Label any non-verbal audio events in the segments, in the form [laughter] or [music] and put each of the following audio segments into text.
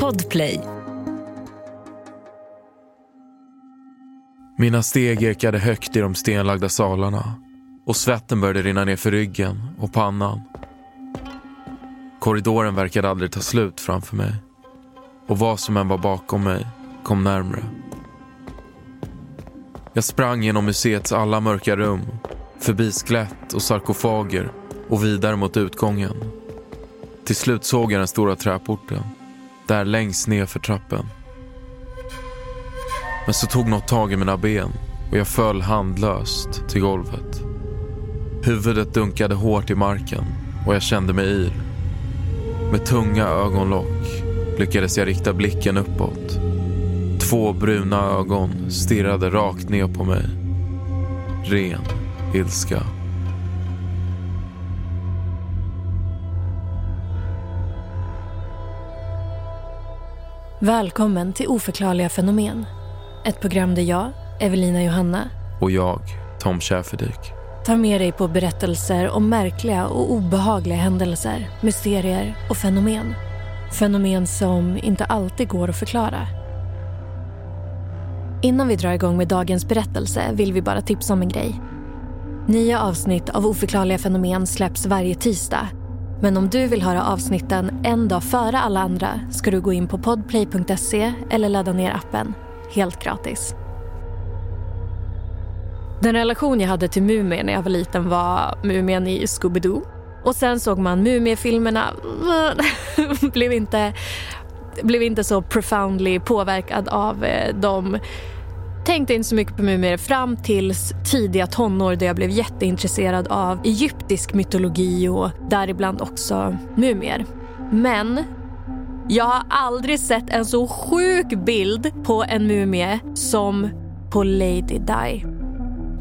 Podplay. Mina steg ekade högt i de stenlagda salarna och svetten började rinna ner för ryggen och pannan. Korridoren verkade aldrig ta slut framför mig och vad som än var bakom mig kom närmre. Jag sprang genom museets alla mörka rum, förbi skelett och sarkofager och vidare mot utgången. Till slut såg jag den stora träporten, där längst ner för trappen. Men så tog något tag i mina ben och jag föll handlöst till golvet. Huvudet dunkade hårt i marken och jag kände mig yr. Med tunga ögonlock lyckades jag rikta blicken uppåt. Två bruna ögon stirrade rakt ner på mig. Ren ilska. Välkommen till Oförklarliga fenomen. Ett program där jag, Evelina Johanna Och jag, Tom Schäferdik. tar med dig på berättelser om märkliga och obehagliga händelser, mysterier och fenomen. Fenomen som inte alltid går att förklara. Innan vi drar igång med dagens berättelse vill vi bara tipsa om en grej. Nya avsnitt av Oförklarliga fenomen släpps varje tisdag. Men om du vill höra avsnitten en dag före alla andra ska du gå in på podplay.se eller ladda ner appen. Helt gratis. Den relation jag hade till mumier när jag var liten var Mumien i Scooby-Doo. Och sen såg man Mumiefilmerna. [laughs] blev, inte, blev inte så profoundly påverkad av eh, dem. Tänkte inte så mycket på mumier fram tills tidiga tonår där jag blev jätteintresserad av egyptisk mytologi och däribland också mumier. Men jag har aldrig sett en så sjuk bild på en mumie som på Lady Di.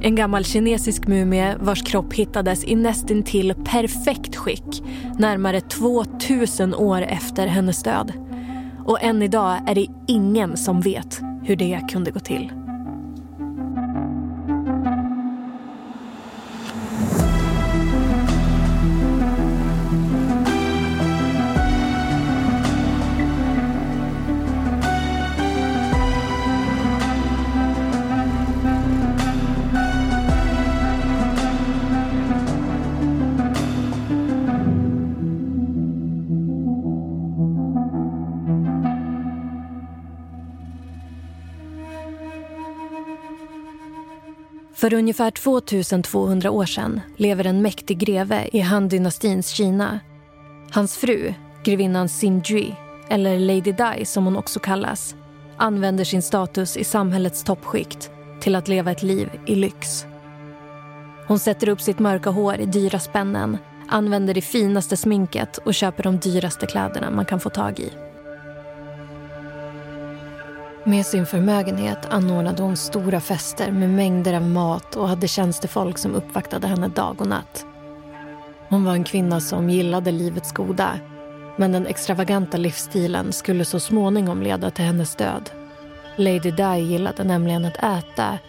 En gammal kinesisk mumie vars kropp hittades i nästintill perfekt skick närmare 2000 år efter hennes död. Och än idag är det ingen som vet hur det kunde gå till. För ungefär 2200 år sedan lever en mäktig greve i Han-dynastins Kina. Hans fru, grevinnan Xinjui, eller Lady Dai som hon också kallas, använder sin status i samhällets toppskikt till att leva ett liv i lyx. Hon sätter upp sitt mörka hår i dyra spännen, använder det finaste sminket och köper de dyraste kläderna man kan få tag i. Med sin förmögenhet anordnade hon stora fester med mängder av mat och hade tjänstefolk som uppvaktade henne dag och natt. Hon var en kvinna som gillade livets goda men den extravaganta livsstilen skulle så småningom leda till hennes död. Lady Di gillade nämligen att äta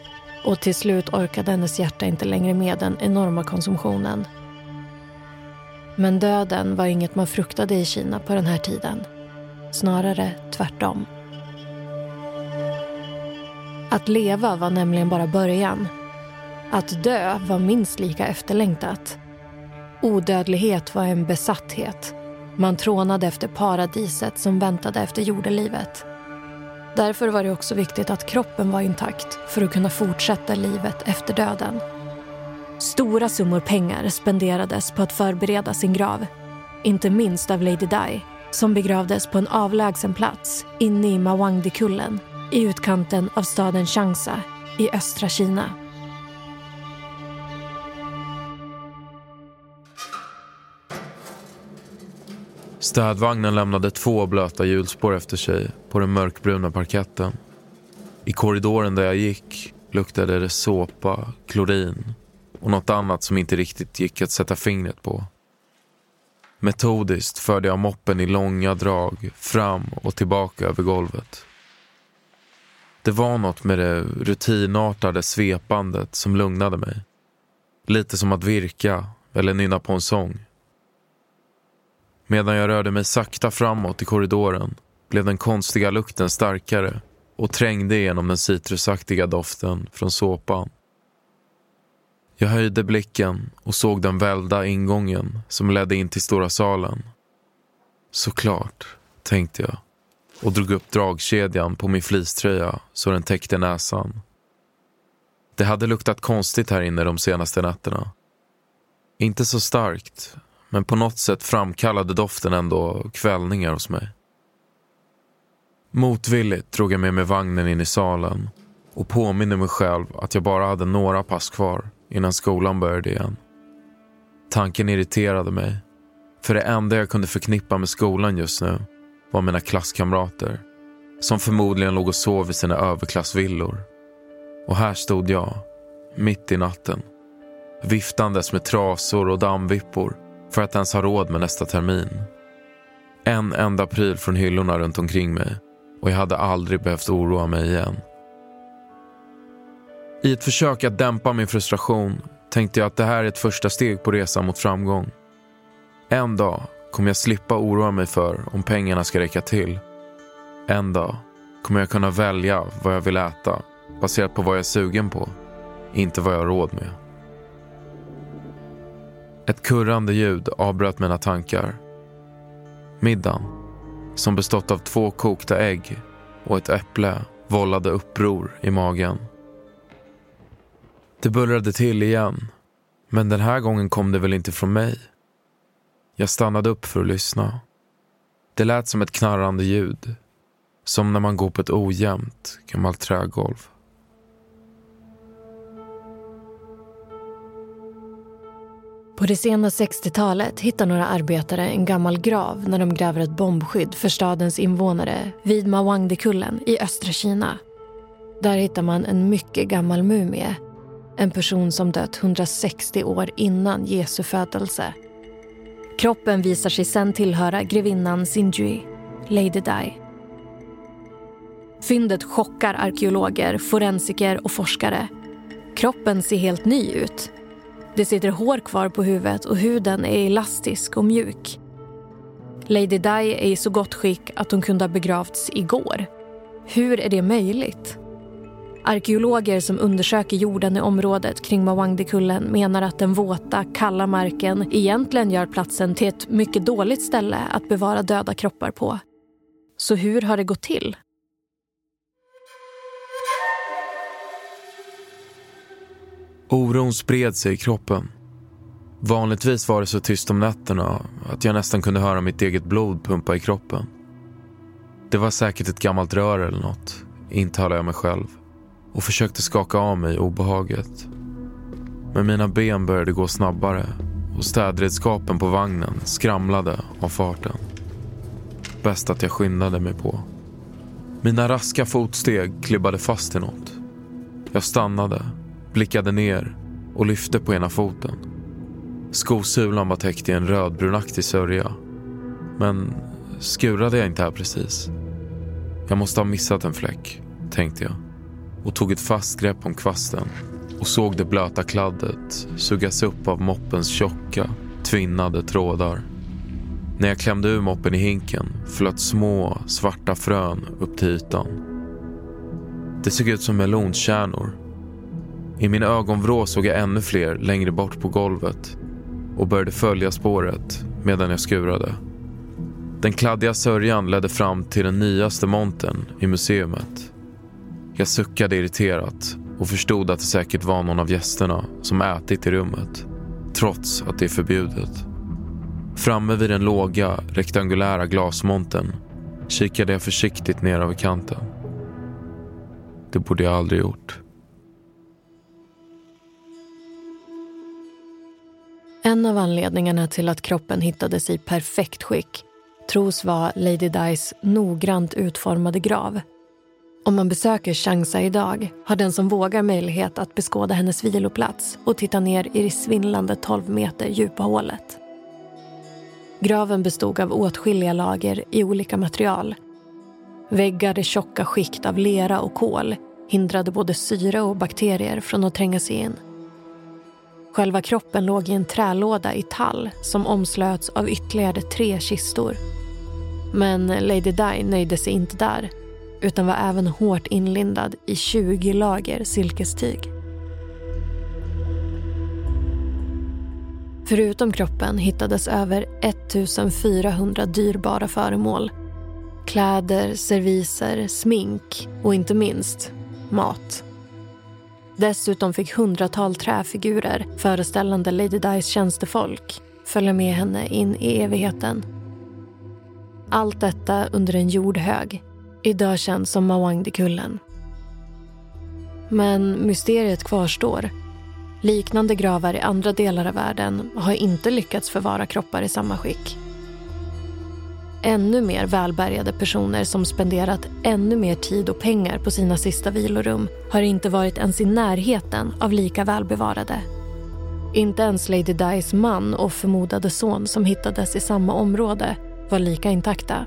och till slut orkade hennes hjärta inte längre med den enorma konsumtionen. Men döden var inget man fruktade i Kina på den här tiden. Snarare tvärtom. Att leva var nämligen bara början. Att dö var minst lika efterlängtat. Odödlighet var en besatthet. Man trånade efter paradiset som väntade efter jordelivet. Därför var det också viktigt att kroppen var intakt för att kunna fortsätta livet efter döden. Stora summor pengar spenderades på att förbereda sin grav. Inte minst av Lady Di, som begravdes på en avlägsen plats inne i Mawangdikullen i utkanten av staden Changsa i östra Kina. Städvagnen lämnade två blöta hjulspår efter sig på den mörkbruna parketten. I korridoren där jag gick luktade det såpa, klorin och något annat som inte riktigt gick att sätta fingret på. Metodiskt förde jag moppen i långa drag fram och tillbaka över golvet. Det var något med det rutinartade svepandet som lugnade mig. Lite som att virka eller nynna på en sång. Medan jag rörde mig sakta framåt i korridoren blev den konstiga lukten starkare och trängde igenom den citrusaktiga doften från såpan. Jag höjde blicken och såg den välda ingången som ledde in till stora salen. Såklart, tänkte jag och drog upp dragkedjan på min fleecetröja så den täckte näsan. Det hade luktat konstigt här inne de senaste nätterna. Inte så starkt, men på något sätt framkallade doften ändå kvällningar hos mig. Motvilligt drog jag med mig vagnen in i salen och påminner mig själv att jag bara hade några pass kvar innan skolan började igen. Tanken irriterade mig, för det enda jag kunde förknippa med skolan just nu var mina klasskamrater som förmodligen låg och sov i sina överklassvillor. Och här stod jag, mitt i natten, viftandes med trasor och dammvippor för att ens ha råd med nästa termin. En enda pryl från hyllorna runt omkring mig och jag hade aldrig behövt oroa mig igen. I ett försök att dämpa min frustration tänkte jag att det här är ett första steg på resan mot framgång. En dag kommer jag slippa oroa mig för om pengarna ska räcka till. En dag kommer jag kunna välja vad jag vill äta baserat på vad jag är sugen på, inte vad jag har råd med. Ett kurrande ljud avbröt mina tankar. Middagen, som bestått av två kokta ägg och ett äpple, vållade uppror i magen. Det bullrade till igen, men den här gången kom det väl inte från mig. Jag stannade upp för att lyssna. Det lät som ett knarrande ljud. Som när man går på ett ojämnt gammalt trägolv. På det sena 60-talet hittar några arbetare en gammal grav när de gräver ett bombskydd för stadens invånare vid Mawangdekullen i östra Kina. Där hittar man en mycket gammal mumie. En person som dött 160 år innan Jesu födelse. Kroppen visar sig sen tillhöra grevinnan Sinjui, Lady Di. Fyndet chockar arkeologer, forensiker och forskare. Kroppen ser helt ny ut. Det sitter hår kvar på huvudet och huden är elastisk och mjuk. Lady Di är i så gott skick att hon kunde ha begravts igår. Hur är det möjligt? Arkeologer som undersöker jorden i området kring Mawangdikullen menar att den våta, kalla marken egentligen gör platsen till ett mycket dåligt ställe att bevara döda kroppar på. Så hur har det gått till? Oron spred sig i kroppen. Vanligtvis var det så tyst om nätterna att jag nästan kunde höra mitt eget blod pumpa i kroppen. Det var säkert ett gammalt rör eller något, intalade jag mig själv och försökte skaka av mig obehaget. Men mina ben började gå snabbare och städredskapen på vagnen skramlade av farten. Bäst att jag skyndade mig på. Mina raska fotsteg klibbade fast i något. Jag stannade, blickade ner och lyfte på ena foten. Skosulan var täckt i en rödbrunaktig sörja. Men skurade jag inte här precis? Jag måste ha missat en fläck, tänkte jag och tog ett fast grepp om kvasten och såg det blöta kladdet sugas upp av moppens tjocka, tvinnade trådar. När jag klämde ur moppen i hinken flöt små svarta frön upp till ytan. Det såg ut som melonkärnor. I min ögonvrå såg jag ännu fler längre bort på golvet och började följa spåret medan jag skurade. Den kladdiga sörjan ledde fram till den nyaste montern i museumet. Jag suckade irriterat och förstod att det säkert var någon av gästerna som ätit i rummet. Trots att det är förbjudet. Framme vid den låga, rektangulära glasmontern kikade jag försiktigt ner över kanten. Det borde jag aldrig gjort. En av anledningarna till att kroppen hittades i perfekt skick tros vara Lady Dis noggrant utformade grav om man besöker Changsa idag har den som vågar möjlighet att beskåda hennes viloplats och titta ner i det svindlande 12 meter djupa hålet. Graven bestod av åtskilliga lager i olika material. Väggar i tjocka skikt av lera och kol hindrade både syre och bakterier från att tränga sig in. Själva kroppen låg i en trälåda i tall som omslöts av ytterligare tre kistor. Men Lady Di nöjde sig inte där utan var även hårt inlindad i 20 lager silkestyg. Förutom kroppen hittades över 1400 dyrbara föremål. Kläder, serviser, smink och inte minst mat. Dessutom fick hundratal träfigurer föreställande Lady Dies tjänstefolk följa med henne in i evigheten. Allt detta under en jordhög, idag känd som Mawangdikullen. Men mysteriet kvarstår. Liknande gravar i andra delar av världen har inte lyckats förvara kroppar i samma skick. Ännu mer välbärgade personer som spenderat ännu mer tid och pengar på sina sista vilorum har inte varit ens i närheten av lika välbevarade. Inte ens Lady Dies man och förmodade son som hittades i samma område var lika intakta.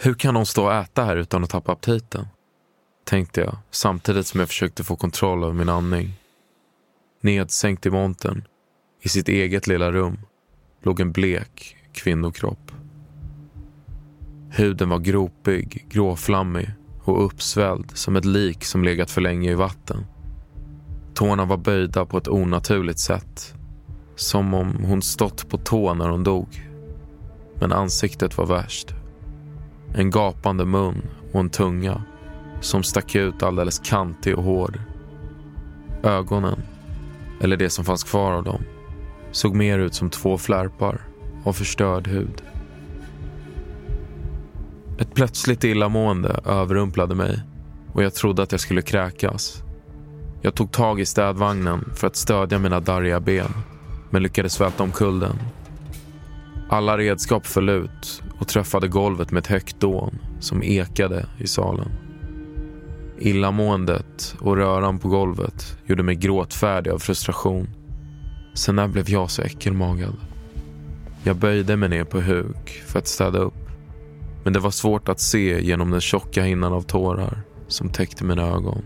Hur kan hon stå och äta här utan att tappa aptiten? Tänkte jag samtidigt som jag försökte få kontroll över min andning. Nedsänkt i montern, i sitt eget lilla rum, låg en blek kvinnokropp. Huden var gropig, gråflammig och uppsvälld som ett lik som legat för länge i vatten. Tårna var böjda på ett onaturligt sätt. Som om hon stått på tå när hon dog. Men ansiktet var värst. En gapande mun och en tunga som stack ut alldeles kantig och hård. Ögonen, eller det som fanns kvar av dem, såg mer ut som två flärpar av förstörd hud. Ett plötsligt illamående överrumplade mig och jag trodde att jag skulle kräkas. Jag tog tag i städvagnen för att stödja mina darriga ben men lyckades välta omkull den. Alla redskap föll ut och träffade golvet med ett högt dån som ekade i salen. Illamåendet och röran på golvet gjorde mig gråtfärdig av frustration. Sen när blev jag så äckelmagad? Jag böjde mig ner på huk för att städa upp. Men det var svårt att se genom den tjocka hinnan av tårar som täckte mina ögon.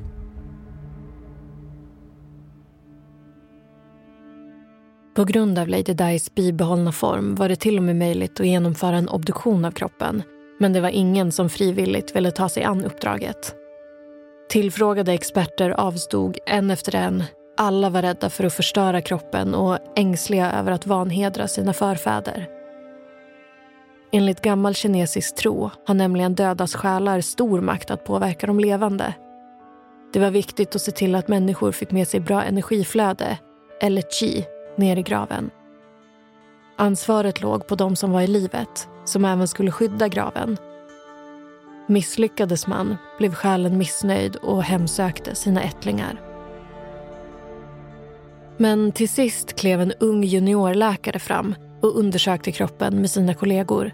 På grund av Lady Dies bibehållna form var det till och med möjligt att genomföra en obduktion av kroppen. Men det var ingen som frivilligt ville ta sig an uppdraget. Tillfrågade experter avstod en efter en. Alla var rädda för att förstöra kroppen och ängsliga över att vanhedra sina förfäder. Enligt gammal kinesisk tro har nämligen dödas själar stor makt att påverka de levande. Det var viktigt att se till att människor fick med sig bra energiflöde, eller qi, ner i graven. Ansvaret låg på de som var i livet, som även skulle skydda graven. Misslyckades man blev själen missnöjd och hemsökte sina ättlingar. Men till sist klev en ung juniorläkare fram och undersökte kroppen med sina kollegor.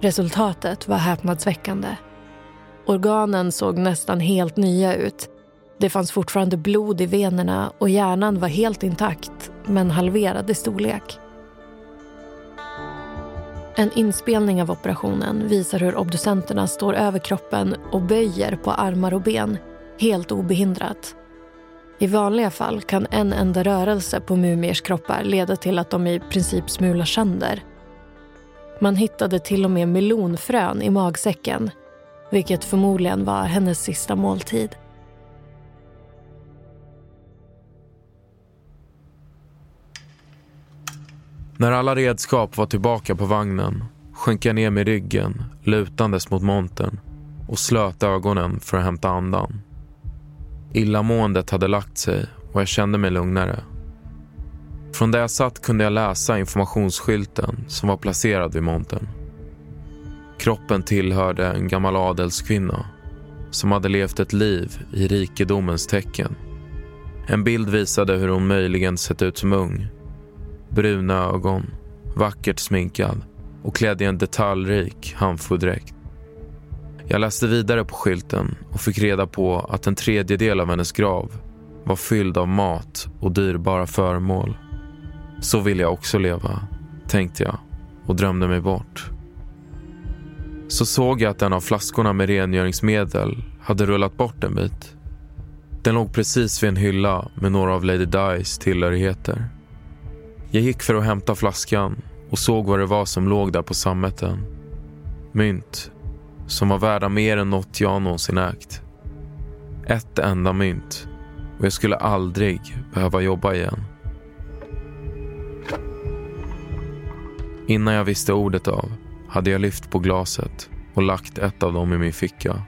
Resultatet var häpnadsväckande. Organen såg nästan helt nya ut. Det fanns fortfarande blod i venerna och hjärnan var helt intakt men halverad i storlek. En inspelning av operationen visar hur obducenterna står över kroppen och böjer på armar och ben, helt obehindrat. I vanliga fall kan en enda rörelse på mumiers kroppar leda till att de i princip smular sönder. Man hittade till och med melonfrön i magsäcken vilket förmodligen var hennes sista måltid. När alla redskap var tillbaka på vagnen sjönk jag ner med ryggen lutandes mot montern och slöt ögonen för att hämta andan. Illamåendet hade lagt sig och jag kände mig lugnare. Från där jag satt kunde jag läsa informationsskylten som var placerad vid montern. Kroppen tillhörde en gammal adelskvinna som hade levt ett liv i rikedomens tecken. En bild visade hur hon möjligen sett ut som ung. Bruna ögon, vackert sminkad och klädd i en detaljrik handfodräkt. Jag läste vidare på skylten och fick reda på att en tredjedel av hennes grav var fylld av mat och dyrbara föremål. Så vill jag också leva, tänkte jag och drömde mig bort. Så såg jag att en av flaskorna med rengöringsmedel hade rullat bort en bit. Den låg precis vid en hylla med några av Lady Dies tillhörigheter. Jag gick för att hämta flaskan och såg vad det var som låg där på sammeten. Mynt som var värda mer än något jag någonsin ägt. Ett enda mynt och jag skulle aldrig behöva jobba igen. Innan jag visste ordet av hade jag lyft på glaset och lagt ett av dem i min ficka.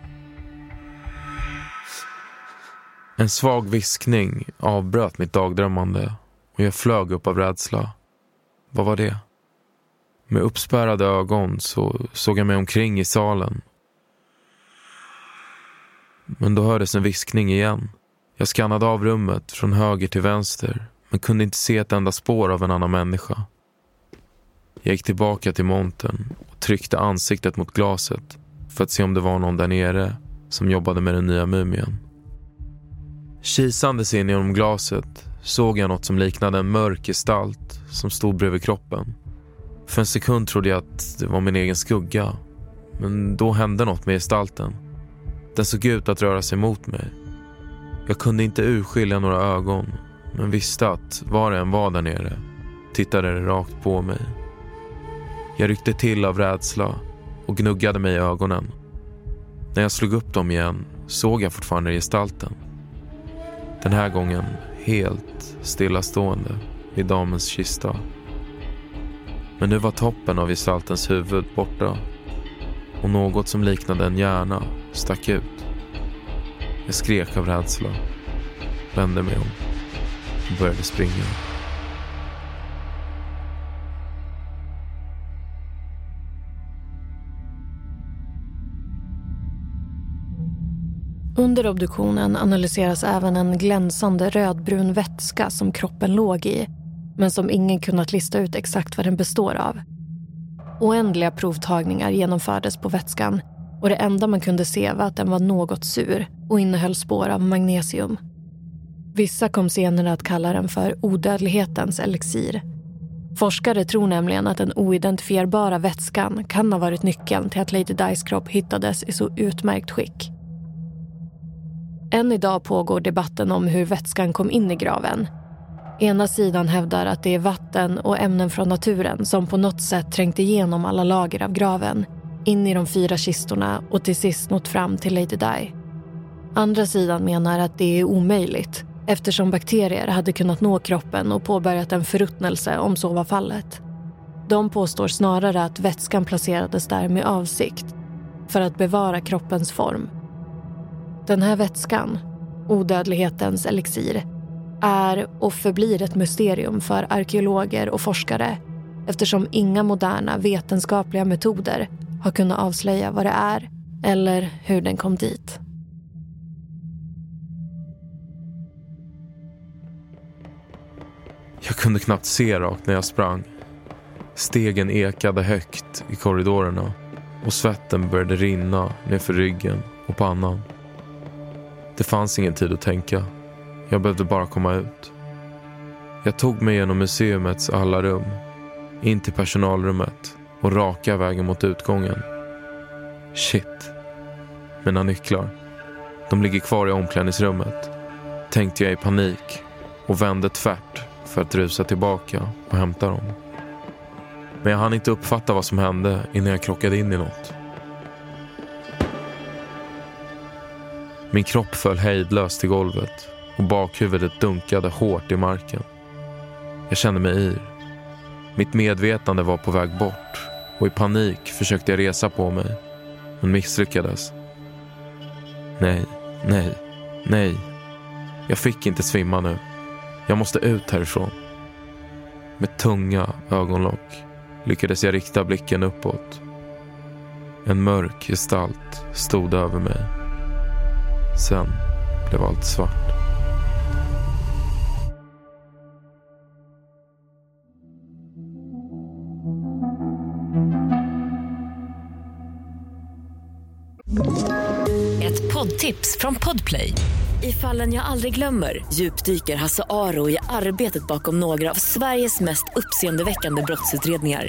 En svag viskning avbröt mitt dagdrömmande och jag flög upp av rädsla. Vad var det? Med uppspärrade ögon så såg jag mig omkring i salen. Men då hördes en viskning igen. Jag skannade av rummet från höger till vänster men kunde inte se ett enda spår av en annan människa. Jag gick tillbaka till montern och tryckte ansiktet mot glaset för att se om det var någon där nere som jobbade med den nya mumien. Kisandes in genom glaset såg jag något som liknade en mörk gestalt som stod bredvid kroppen. För en sekund trodde jag att det var min egen skugga. Men då hände något med gestalten. Den såg ut att röra sig mot mig. Jag kunde inte urskilja några ögon men visste att var det än var där nere tittade det rakt på mig. Jag ryckte till av rädsla och gnuggade mig i ögonen. När jag slog upp dem igen såg jag fortfarande gestalten. Den här gången helt stillastående vid damens kista. Men nu var toppen av gestaltens huvud borta och något som liknade en hjärna stack ut. Jag skrek av rädsla, vände mig om och började springa. Under obduktionen analyseras även en glänsande rödbrun vätska som kroppen låg i men som ingen kunnat lista ut exakt vad den består av. Oändliga provtagningar genomfördes på vätskan och det enda man kunde se var att den var något sur och innehöll spår av magnesium. Vissa kom senare att kalla den för odödlighetens elixir. Forskare tror nämligen att den oidentifierbara vätskan kan ha varit nyckeln till att Lady Dies kropp hittades i så utmärkt skick. Än idag pågår debatten om hur vätskan kom in i graven. Ena sidan hävdar att det är vatten och ämnen från naturen som på något sätt trängt igenom alla lager av graven in i de fyra kistorna och till sist nått fram till Lady Di. Andra sidan menar att det är omöjligt eftersom bakterier hade kunnat nå kroppen och påbörjat en förruttnelse om så var fallet. De påstår snarare att vätskan placerades där med avsikt för att bevara kroppens form den här vätskan, odödlighetens elixir, är och förblir ett mysterium för arkeologer och forskare eftersom inga moderna vetenskapliga metoder har kunnat avslöja vad det är eller hur den kom dit. Jag kunde knappt se rakt när jag sprang. Stegen ekade högt i korridorerna och svetten började rinna nerför ryggen och pannan. Det fanns ingen tid att tänka. Jag behövde bara komma ut. Jag tog mig genom museumets alla rum, in till personalrummet och raka vägen mot utgången. Shit. Mina nycklar. De ligger kvar i omklädningsrummet. Tänkte jag i panik och vände tvärt för att rusa tillbaka och hämta dem. Men jag hann inte uppfatta vad som hände innan jag krockade in i något. Min kropp föll hejdlöst till golvet och bakhuvudet dunkade hårt i marken. Jag kände mig yr. Mitt medvetande var på väg bort och i panik försökte jag resa på mig, men misslyckades. Nej, nej, nej. Jag fick inte svimma nu. Jag måste ut härifrån. Med tunga ögonlock lyckades jag rikta blicken uppåt. En mörk gestalt stod över mig. Sen blev allt svart. Ett poddtips från Podplay. I fallen jag aldrig glömmer djupdyker Hasse Aro i arbetet bakom några av Sveriges mest uppseendeväckande brottsutredningar.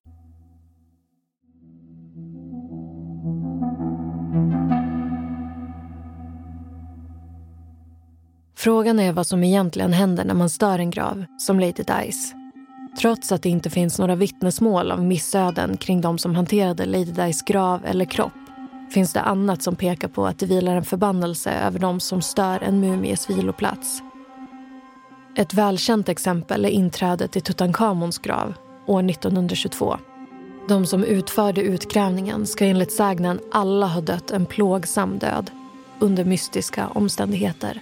Frågan är vad som egentligen händer när man stör en grav, som Lady Dice. Trots att det inte finns några vittnesmål av missöden kring de som hanterade Lady Dice grav eller kropp finns det annat som pekar på att det vilar en förbannelse över de som stör en mumies viloplats. Ett välkänt exempel är inträdet i Tutankhamons grav år 1922. De som utförde utgrävningen ska enligt sägnen alla ha dött en plågsam död under mystiska omständigheter.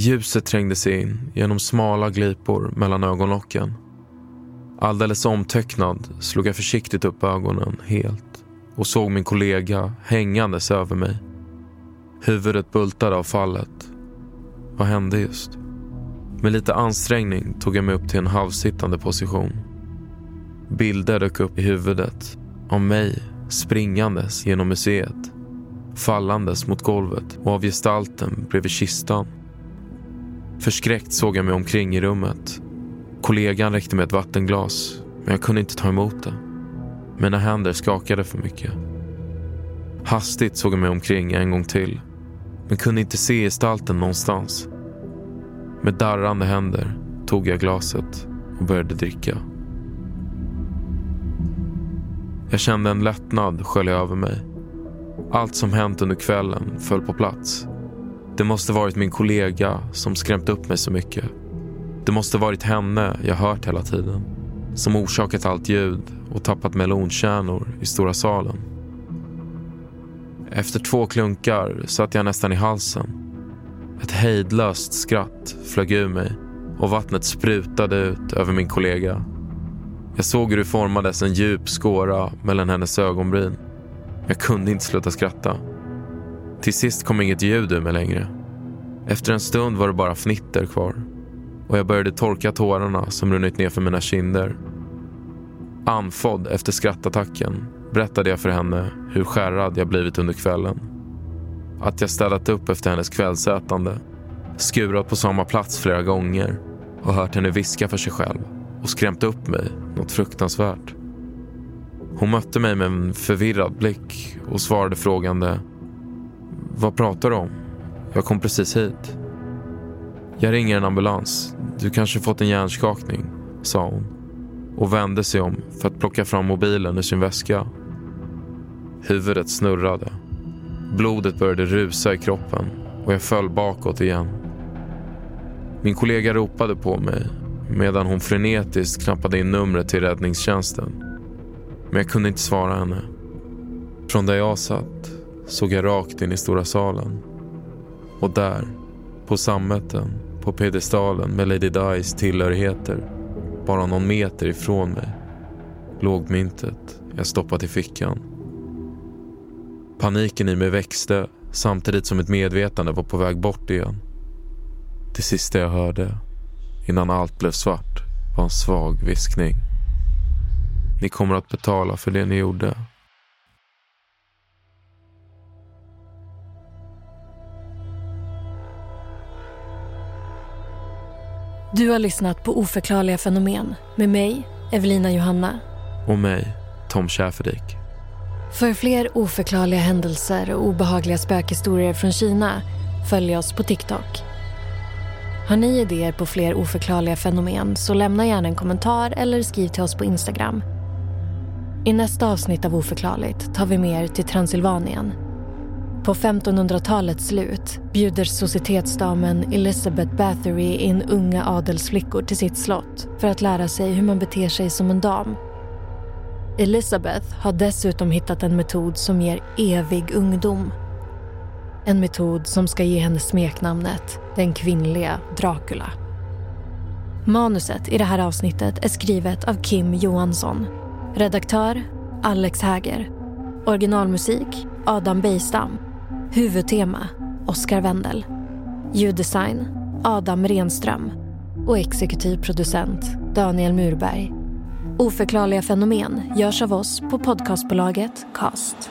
Ljuset trängde sig in genom smala glipor mellan ögonlocken. Alldeles omtöcknad slog jag försiktigt upp ögonen helt och såg min kollega hängandes över mig. Huvudet bultade av fallet. Vad hände just? Med lite ansträngning tog jag mig upp till en halvsittande position. Bilder dök upp i huvudet av mig springandes genom museet fallandes mot golvet och av gestalten bredvid kistan Förskräckt såg jag mig omkring i rummet. Kollegan räckte mig ett vattenglas, men jag kunde inte ta emot det. Mina händer skakade för mycket. Hastigt såg jag mig omkring en gång till, men kunde inte se gestalten någonstans. Med darrande händer tog jag glaset och började dricka. Jag kände en lättnad skölja över mig. Allt som hänt under kvällen föll på plats. Det måste varit min kollega som skrämt upp mig så mycket. Det måste varit henne jag hört hela tiden. Som orsakat allt ljud och tappat melonkärnor i stora salen. Efter två klunkar satt jag nästan i halsen. Ett hejdlöst skratt flög ur mig och vattnet sprutade ut över min kollega. Jag såg hur det formades en djup skåra mellan hennes ögonbryn. Jag kunde inte sluta skratta. Till sist kom inget ljud ur mig längre. Efter en stund var det bara fnitter kvar och jag började torka tårarna som runnit ner för mina kinder. Anfodd efter skrattattacken berättade jag för henne hur skärrad jag blivit under kvällen. Att jag städat upp efter hennes kvällsätande, skurat på samma plats flera gånger och hört henne viska för sig själv och skrämt upp mig något fruktansvärt. Hon mötte mig med en förvirrad blick och svarade frågande vad pratar du om? Jag kom precis hit. Jag ringer en ambulans. Du kanske fått en hjärnskakning, sa hon och vände sig om för att plocka fram mobilen ur sin väska. Huvudet snurrade. Blodet började rusa i kroppen och jag föll bakåt igen. Min kollega ropade på mig medan hon frenetiskt knappade in numret till räddningstjänsten. Men jag kunde inte svara henne. Från där jag satt såg jag rakt in i stora salen. Och där, på sammeten, på pedestalen med Lady Dies tillhörigheter, bara någon meter ifrån mig, låg myntet jag stoppat i fickan. Paniken i mig växte samtidigt som mitt medvetande var på väg bort igen. Det sista jag hörde, innan allt blev svart, var en svag viskning. Ni kommer att betala för det ni gjorde. Du har lyssnat på Oförklarliga fenomen med mig, Evelina Johanna. Och mig, Tom Schäferdik. För fler oförklarliga händelser och obehagliga spökhistorier från Kina, följ oss på TikTok. Har ni idéer på fler oförklarliga fenomen så lämna gärna en kommentar eller skriv till oss på Instagram. I nästa avsnitt av Oförklarligt tar vi med er till Transylvanien. På 1500-talets slut bjuder societetsdamen Elizabeth Bathory in unga adelsflickor till sitt slott för att lära sig hur man beter sig som en dam. Elizabeth har dessutom hittat en metod som ger evig ungdom. En metod som ska ge henne smeknamnet den kvinnliga Dracula. Manuset i det här avsnittet är skrivet av Kim Johansson. Redaktör Alex Häger. Originalmusik Adam Bejstam. Huvudtema Oskar Wendel. Ljuddesign Adam Renström. Och exekutiv producent Daniel Murberg. Oförklarliga fenomen görs av oss på podcastbolaget Cast.